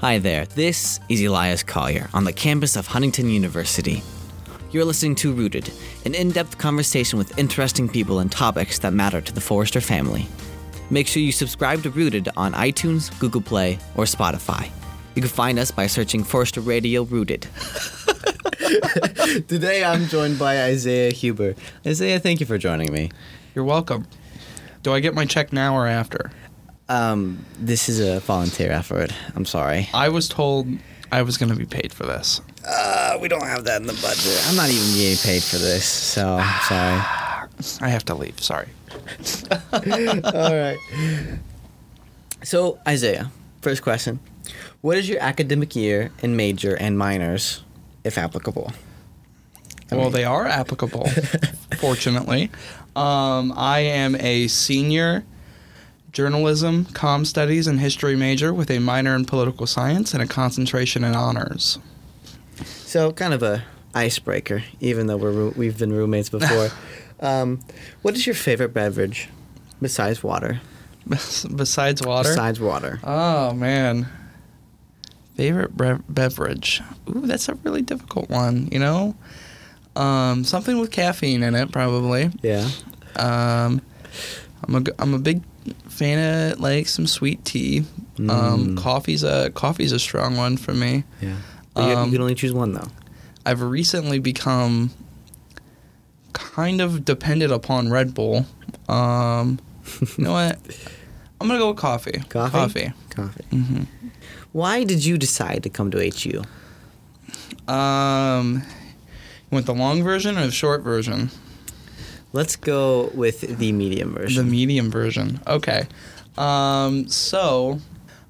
Hi there, this is Elias Collier on the campus of Huntington University. You're listening to Rooted, an in depth conversation with interesting people and topics that matter to the Forester family. Make sure you subscribe to Rooted on iTunes, Google Play, or Spotify. You can find us by searching Forester Radio Rooted. Today I'm joined by Isiah Huber. Isiah, thank you for joining me. You're welcome. Do I get my check now or after? Um, this is a volunteer effort. I'm sorry. I was told I was going to be paid for this. Uh, we don't have that in the budget. I'm not even getting paid for this, so I'm sorry. I have to leave. Sorry. All right. So, Isiah, first question. What is your academic year and major and minors, if applicable? I well, mean- they are applicable, fortunately. Um, I am a senior journalism, com studies, and history major with a minor in political science and a concentration in honors. So, kind of a icebreaker, even though we're we've been roommates before. um, what is your favorite beverage besides water? Besides water. Besides water. Oh man. Favorite bre- beverage? Ooh, that's a really difficult one. You know, um, something with caffeine in it, probably. Yeah. Um, I'm a I'm a big fan of like some sweet tea. Um, Mm. coffee's a coffee's a strong one for me. Yeah. But you, Um, you can only choose one though. I've recently become kind of dependent upon Red Bull. Um, you know what? I'm gonna go with coffee. Coffee? Coffee. Coffee. hmm Why did you decide to come to HU? Um, you want the long version or the short version? Let's go with the medium version. The medium version. Okay. Um, so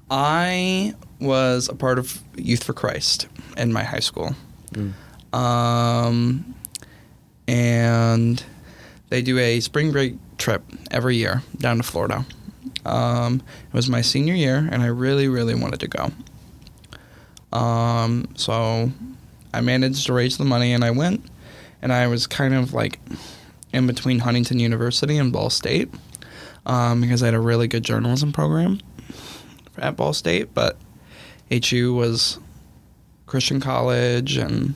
I was a part of Youth for Christ in my high school. Mm. Um, and they do a spring break trip every year down to Florida. Um, it was my senior year, and I really, really wanted to go. Um, so I managed to raise the money, and I went. And I was kind of like in between Huntington University and Ball State um, because I had a really good journalism program at Ball State, but HU was Christian college, and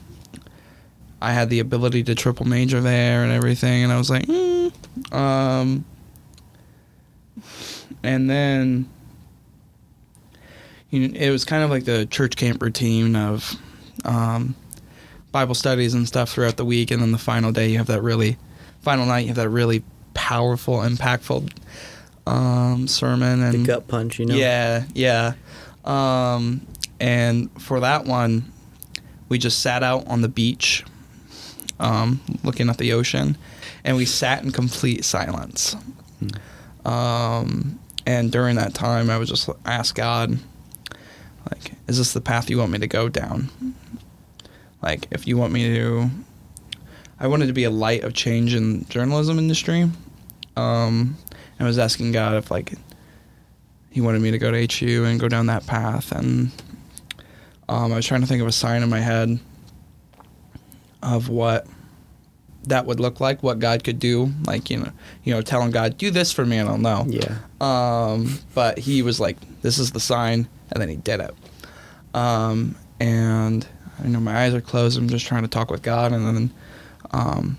I had the ability to triple major there and everything, and I was like, mm. um, and then you know, it was kind of like the church camp routine of um, Bible studies and stuff throughout the week, and then the final day you have that really, final night you have that really powerful, impactful um, sermon and the gut punch, you know? yeah, yeah. Um, and for that one, we just sat out on the beach, um, looking at the ocean, and we sat in complete silence. Um, and during that time, I would just ask God, like, is this the path you want me to go down? Like, if you want me to, I wanted to be a light of change in journalism industry. Um, I was asking God if like he wanted me to go to HU and go down that path, and um, I was trying to think of a sign in my head of what that would look like, what God could do, like you know, you know, telling God, "Do this for me," and I'll know. Yeah. Um, but he was like, "This is the sign," and then he did it. Um, and I know my eyes are closed. I'm just trying to talk with God, and then um,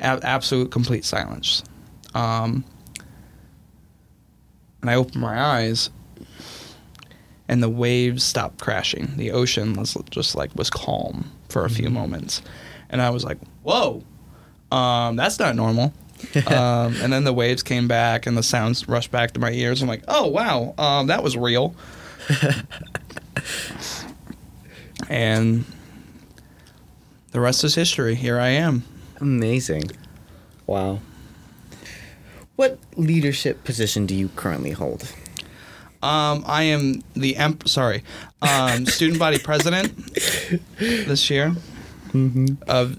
a- absolute complete silence. Um, and I opened my eyes, and the waves stopped crashing. The ocean was just like was calm for a few moments, and I was like, "Whoa, um, that's not normal." um, and then the waves came back, and the sounds rushed back to my ears. I'm like, "Oh wow, um, that was real." and the rest is history. Here I am. Amazing. Wow. What leadership position do you currently hold? Um, I am the emp- sorry, um, student body president this year Mm-hmm. of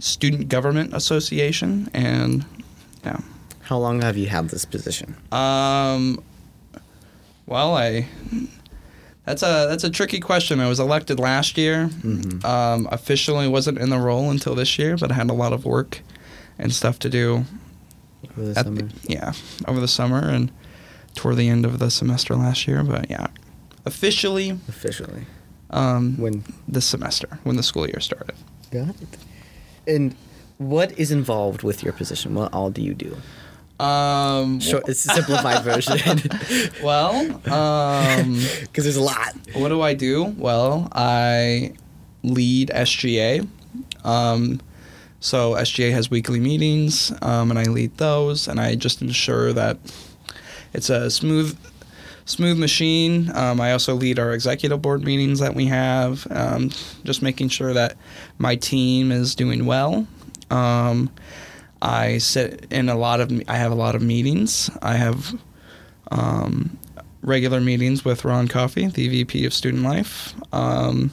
Student Government Association, and yeah. How long have you had this position? Um, well, I that's a that's a tricky question. I was elected last year. Mhm. Um, officially wasn't in the role until this year, but I had a lot of work and stuff to do Over the summer? the, yeah over the summer and toward the end of the semester last year. But yeah, officially Officially. um, When this semester when the school year started. got it. And what is involved with your position? What all do you do? Um, Short, it's a simplified version. well, um, Because there's a lot. what do I do? Well, I lead SGA. Um, so SGA has weekly meetings, um, and I lead those, and I just ensure that it's a smooth, smooth machine. Um, I also lead our executive board meetings that we have, um, just making sure that my team is doing well. I sit in a lot of. I have a lot of meetings. I have um, regular meetings with Ron Coffey, the VP of Student Life, um,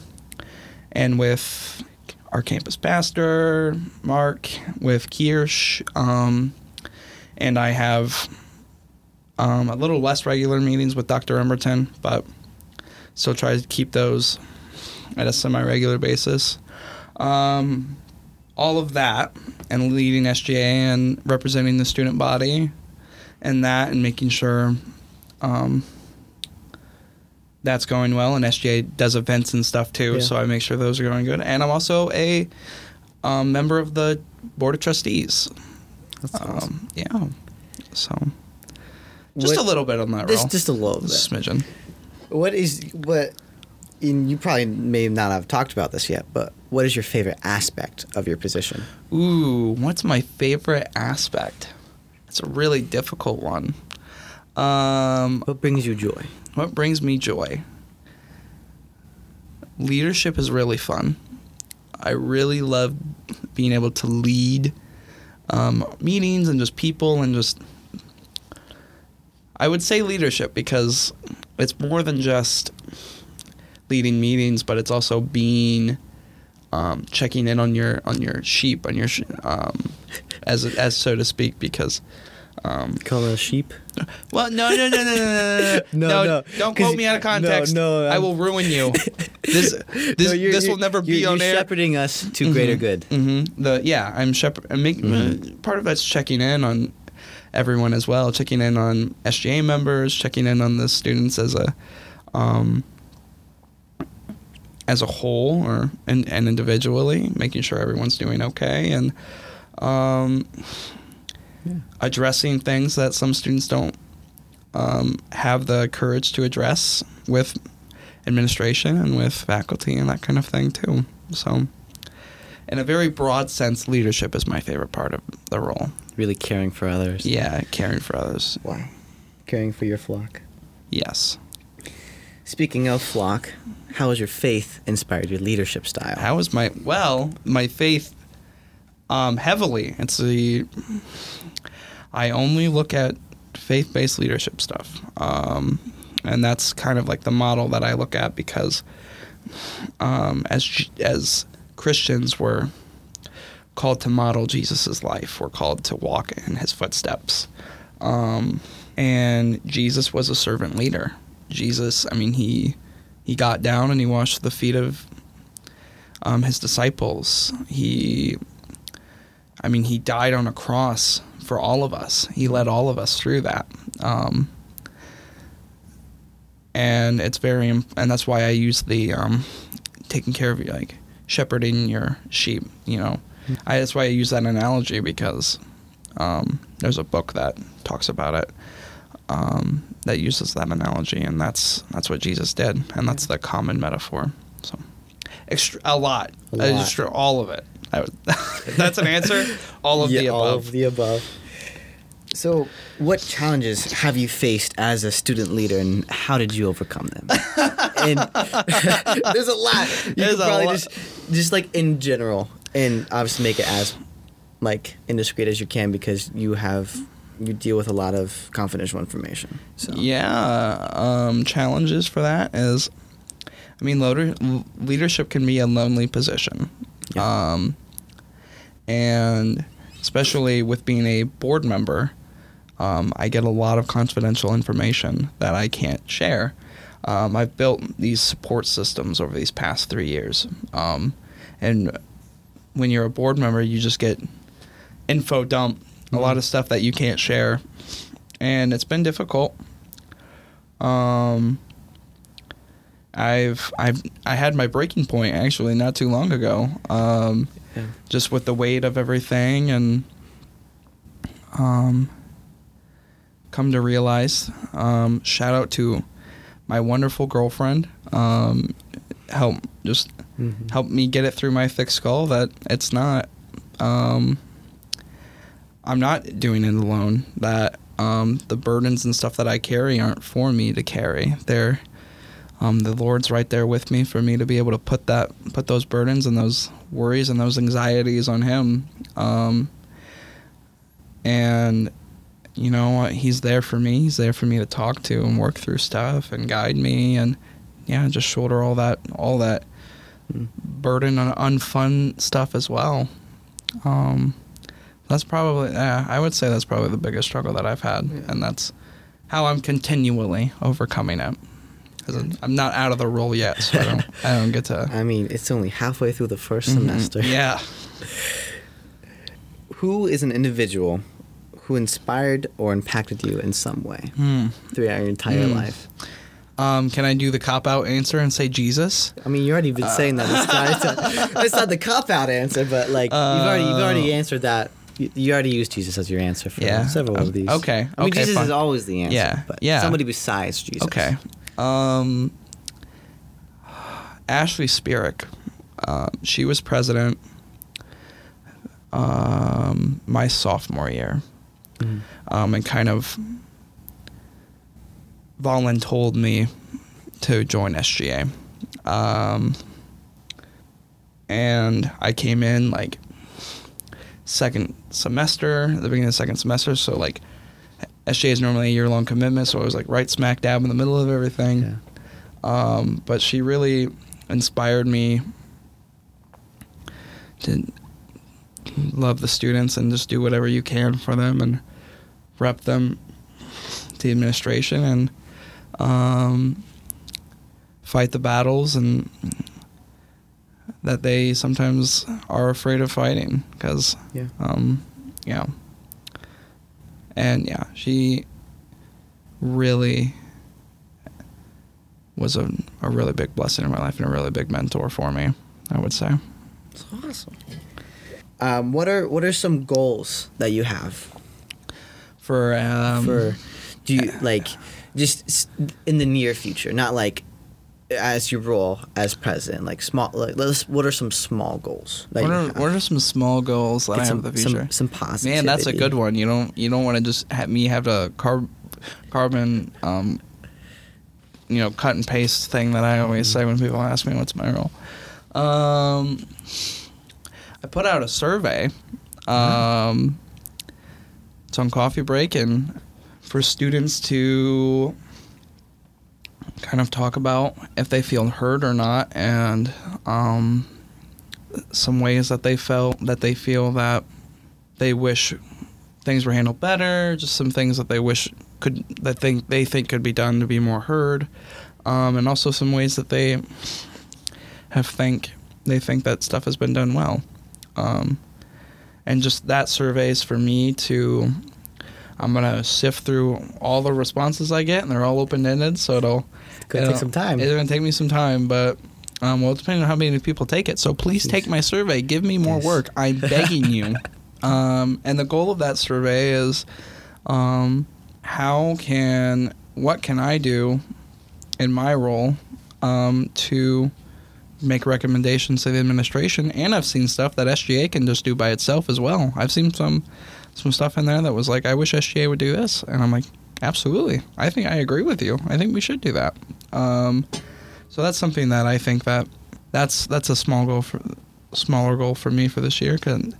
and with our campus pastor, Mark, with Kirsch, um, and I have um, a little less regular meetings with Dr. Emberton, but still try to keep those at a semi-regular basis. Um, all of that and leading SGA and representing the student body and that and making sure um, that's going well. And SGA does events and stuff too, Yeah. so I make sure those are going good. And I'm also a um, member of the board of trustees. That's Um, yeah, so just What- a little bit on that Just, roll. just a little bit. smidgen. What is what? And you probably may not have talked about this yet, but what is your favorite aspect of your position? Ooh, what's my favorite aspect? It's a really difficult one. Um, What brings you joy? What brings me joy? Leadership is really fun. I really love being able to lead um, meetings and just people and just. I would say leadership because it's more than just leading meetings, but it's also being um, checking in on your on your sheep on your sh- um, as as so to speak because. Um, Call it a sheep. well, no, no, no, no, no, no, No, no, no, Don't quote me out of context. no, I I'm- will ruin you. This, this, No, you're- this will you're- never be on you're shepherding us to greater good. Mm-hmm. The yeah, I'm shepherd. I'm making Mhm. part of that's checking in on everyone as well, checking in on SGA members, checking in on the students as a, um, as a whole or and, and individually, making sure everyone's doing okay and, um, Yeah. addressing things that some students don't um, have the courage to address with administration and with faculty and that kind of thing too. So, in a very broad sense, leadership is my favorite part of the role. Really caring for others. Yeah, caring for others. Wow. Caring for your flock. Yes. Speaking of flock, how has your faith inspired your leadership style? How is my well, my faith um, heavily. It's the I only look at faith-based leadership stuff, um, and that's kind of like the model that I look at because um, as as Christians we're called to model Jesus' life. We're called to walk in His footsteps, um, and Jesus was a servant leader. Jesus, I mean, he he got down and he washed the feet of um, his disciples. He, I mean, he died on a cross for all of us. He led all of us through that. Um, and it's very, and that's why I use the um, taking care of you, like shepherding your sheep. You know, I, that's why I use that analogy because um, there's a book that talks about it um, that uses that analogy, and that's that's what Jesus did, and that's the common metaphor. So, extra, a lot, A lot. Extra, all of it. Would, that's an answer. All of yeah, the above. all of the above. So, what challenges have you faced as a student leader, and how did you overcome them? and there's a lot. You There's probably lot. just, just like in general, and obviously make it as like indiscreet as you can because you have you deal with a lot of confidential information. So Yeah, um, challenges for that is, I mean, loader, leadership can be a lonely position, Yeah. um, and especially with being a board member, um, I get a lot of confidential information that I can't share. Um, I've built these support systems over these past three years, um, and when you're a board member, you just get info dump, a lot of stuff that you can't share, and it's been difficult. Um, I've I've I had my breaking point actually not too long ago. Um, Yeah. just with the weight of everything and um, come to realize. Um, shout out to my wonderful girlfriend. Um, help just Mhm. help me get it through my thick skull that it's not. Um, I'm not doing it alone. That um, the burdens and stuff that I carry aren't for me to carry. They're um, the Lord's right there with me for me to be able to put that put those burdens and those worries and those anxieties on Him. Um, and you know He's there for me. He's there for me to talk to and work through stuff and guide me and yeah, just shoulder all that all that Mm. burden and unfun stuff as well. Um, that's probably yeah, I would say that's probably the biggest struggle that I've had, Yeah. and that's how I'm continually overcoming it. 'Cause I'm- I'm not out of the role yet, so I don't I don't get to. I mean, it's only halfway through the 1st Mhm. semester. Yeah. Who is an individual who inspired or impacted you in some way Hmm. throughout your entire Hmm. life? Um, can I do the cop out answer and say Jesus? I mean, you already been saying that. It's not, it's not, it's not the cop out answer, but like you've already you've already Oh. answered that. You, you already used Jesus as your answer for Yeah. several of these. okay, I mean, okay, Jesus fine. is always the answer. Yeah, But yeah. Somebody besides Jesus. Okay. Um, Ashley Spirik. Um, she was president um, my sophomore year. Mhm. Um, and kind of voluntold me to join SGA. Um, and I came in like second semester, the beginning of the second semester. So like SGA is normally a year long commitment, so I was like right smack dab in the middle of everything. Yeah. Um, but she really inspired me to love the students and just do whatever you can for them and rep them to the administration and um, fight the battles and that they sometimes are afraid of fighting because Yeah. um, yeah and yeah she really was a, a really big blessing in my life and a really big mentor for me i would say That's awesome. Um, what are what are some goals that you have for um, for do you like just in the near future not like as your role as president like small like let's what are some small goals that what you are, have? what are some small goals that Get I have some, in the future? some, some positivity Man, that's a good one. You don't you don't want to just have me have to carb, carbon, um, you know, cut and paste thing that I always say when people ask me what's my role. Um, I put out a survey. Um, it's on coffee break and for students to kind of talk about if they feel heard or not and um, some ways that they felt that they feel that they wish things were handled better just some things that they wish could that think they think could be done to be more heard. Um, and also some ways that they have think they think that stuff has been done well. Um, and just that surveys for me to i'm gonna sift through all the responses i get and they're all open-ended so it'll Gonna it'll- take some time. it's gonna take me some time but um, well it's depending on how many people take it so please take my survey. Give me more work. I'm begging you. Um, and the goal of that survey is um, how can what can i do in my role um, to make recommendations to the administration? And i've seen stuff that sga can just do by itself as well. I've seen some some stuff in there that was like i wish sga would do this. And i'm like absolutely. I think i agree with you. I think we should do that. Um, so that's something that i think that that's that's a small goal for smaller goal for me for this year. Cause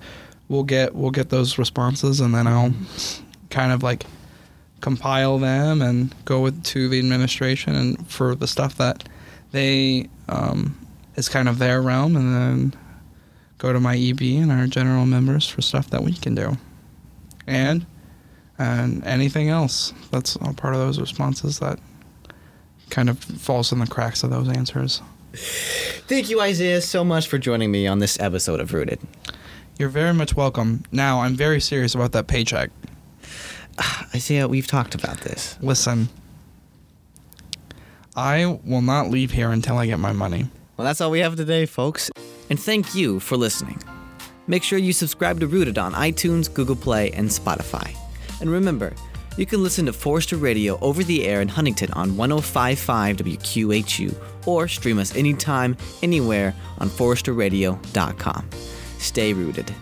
we'll get we'll get those responses and then i'll kind of like compile them and go with to the administration and for the stuff that they um, is kind of their realm and then go to my EB and our general members for stuff that we can do and and anything else that's all part of those responses that kind of falls in the cracks of those answers Thank you, Isiah, so much for joining me on this episode of Rooted. you're very much welcome now i'm very serious about that paycheck Isiah, we've talked about this. listen I will not leave here until I get my money. Well, that's all we have today, folks. And thank you for listening. Make sure you subscribe to Rooted on iTunes, Google Play, and Spotify. And remember, you can listen to Forester Radio over the air in Huntington on 1055 WQHU or stream us anytime, anywhere on ForesterRadio.com. Stay rooted.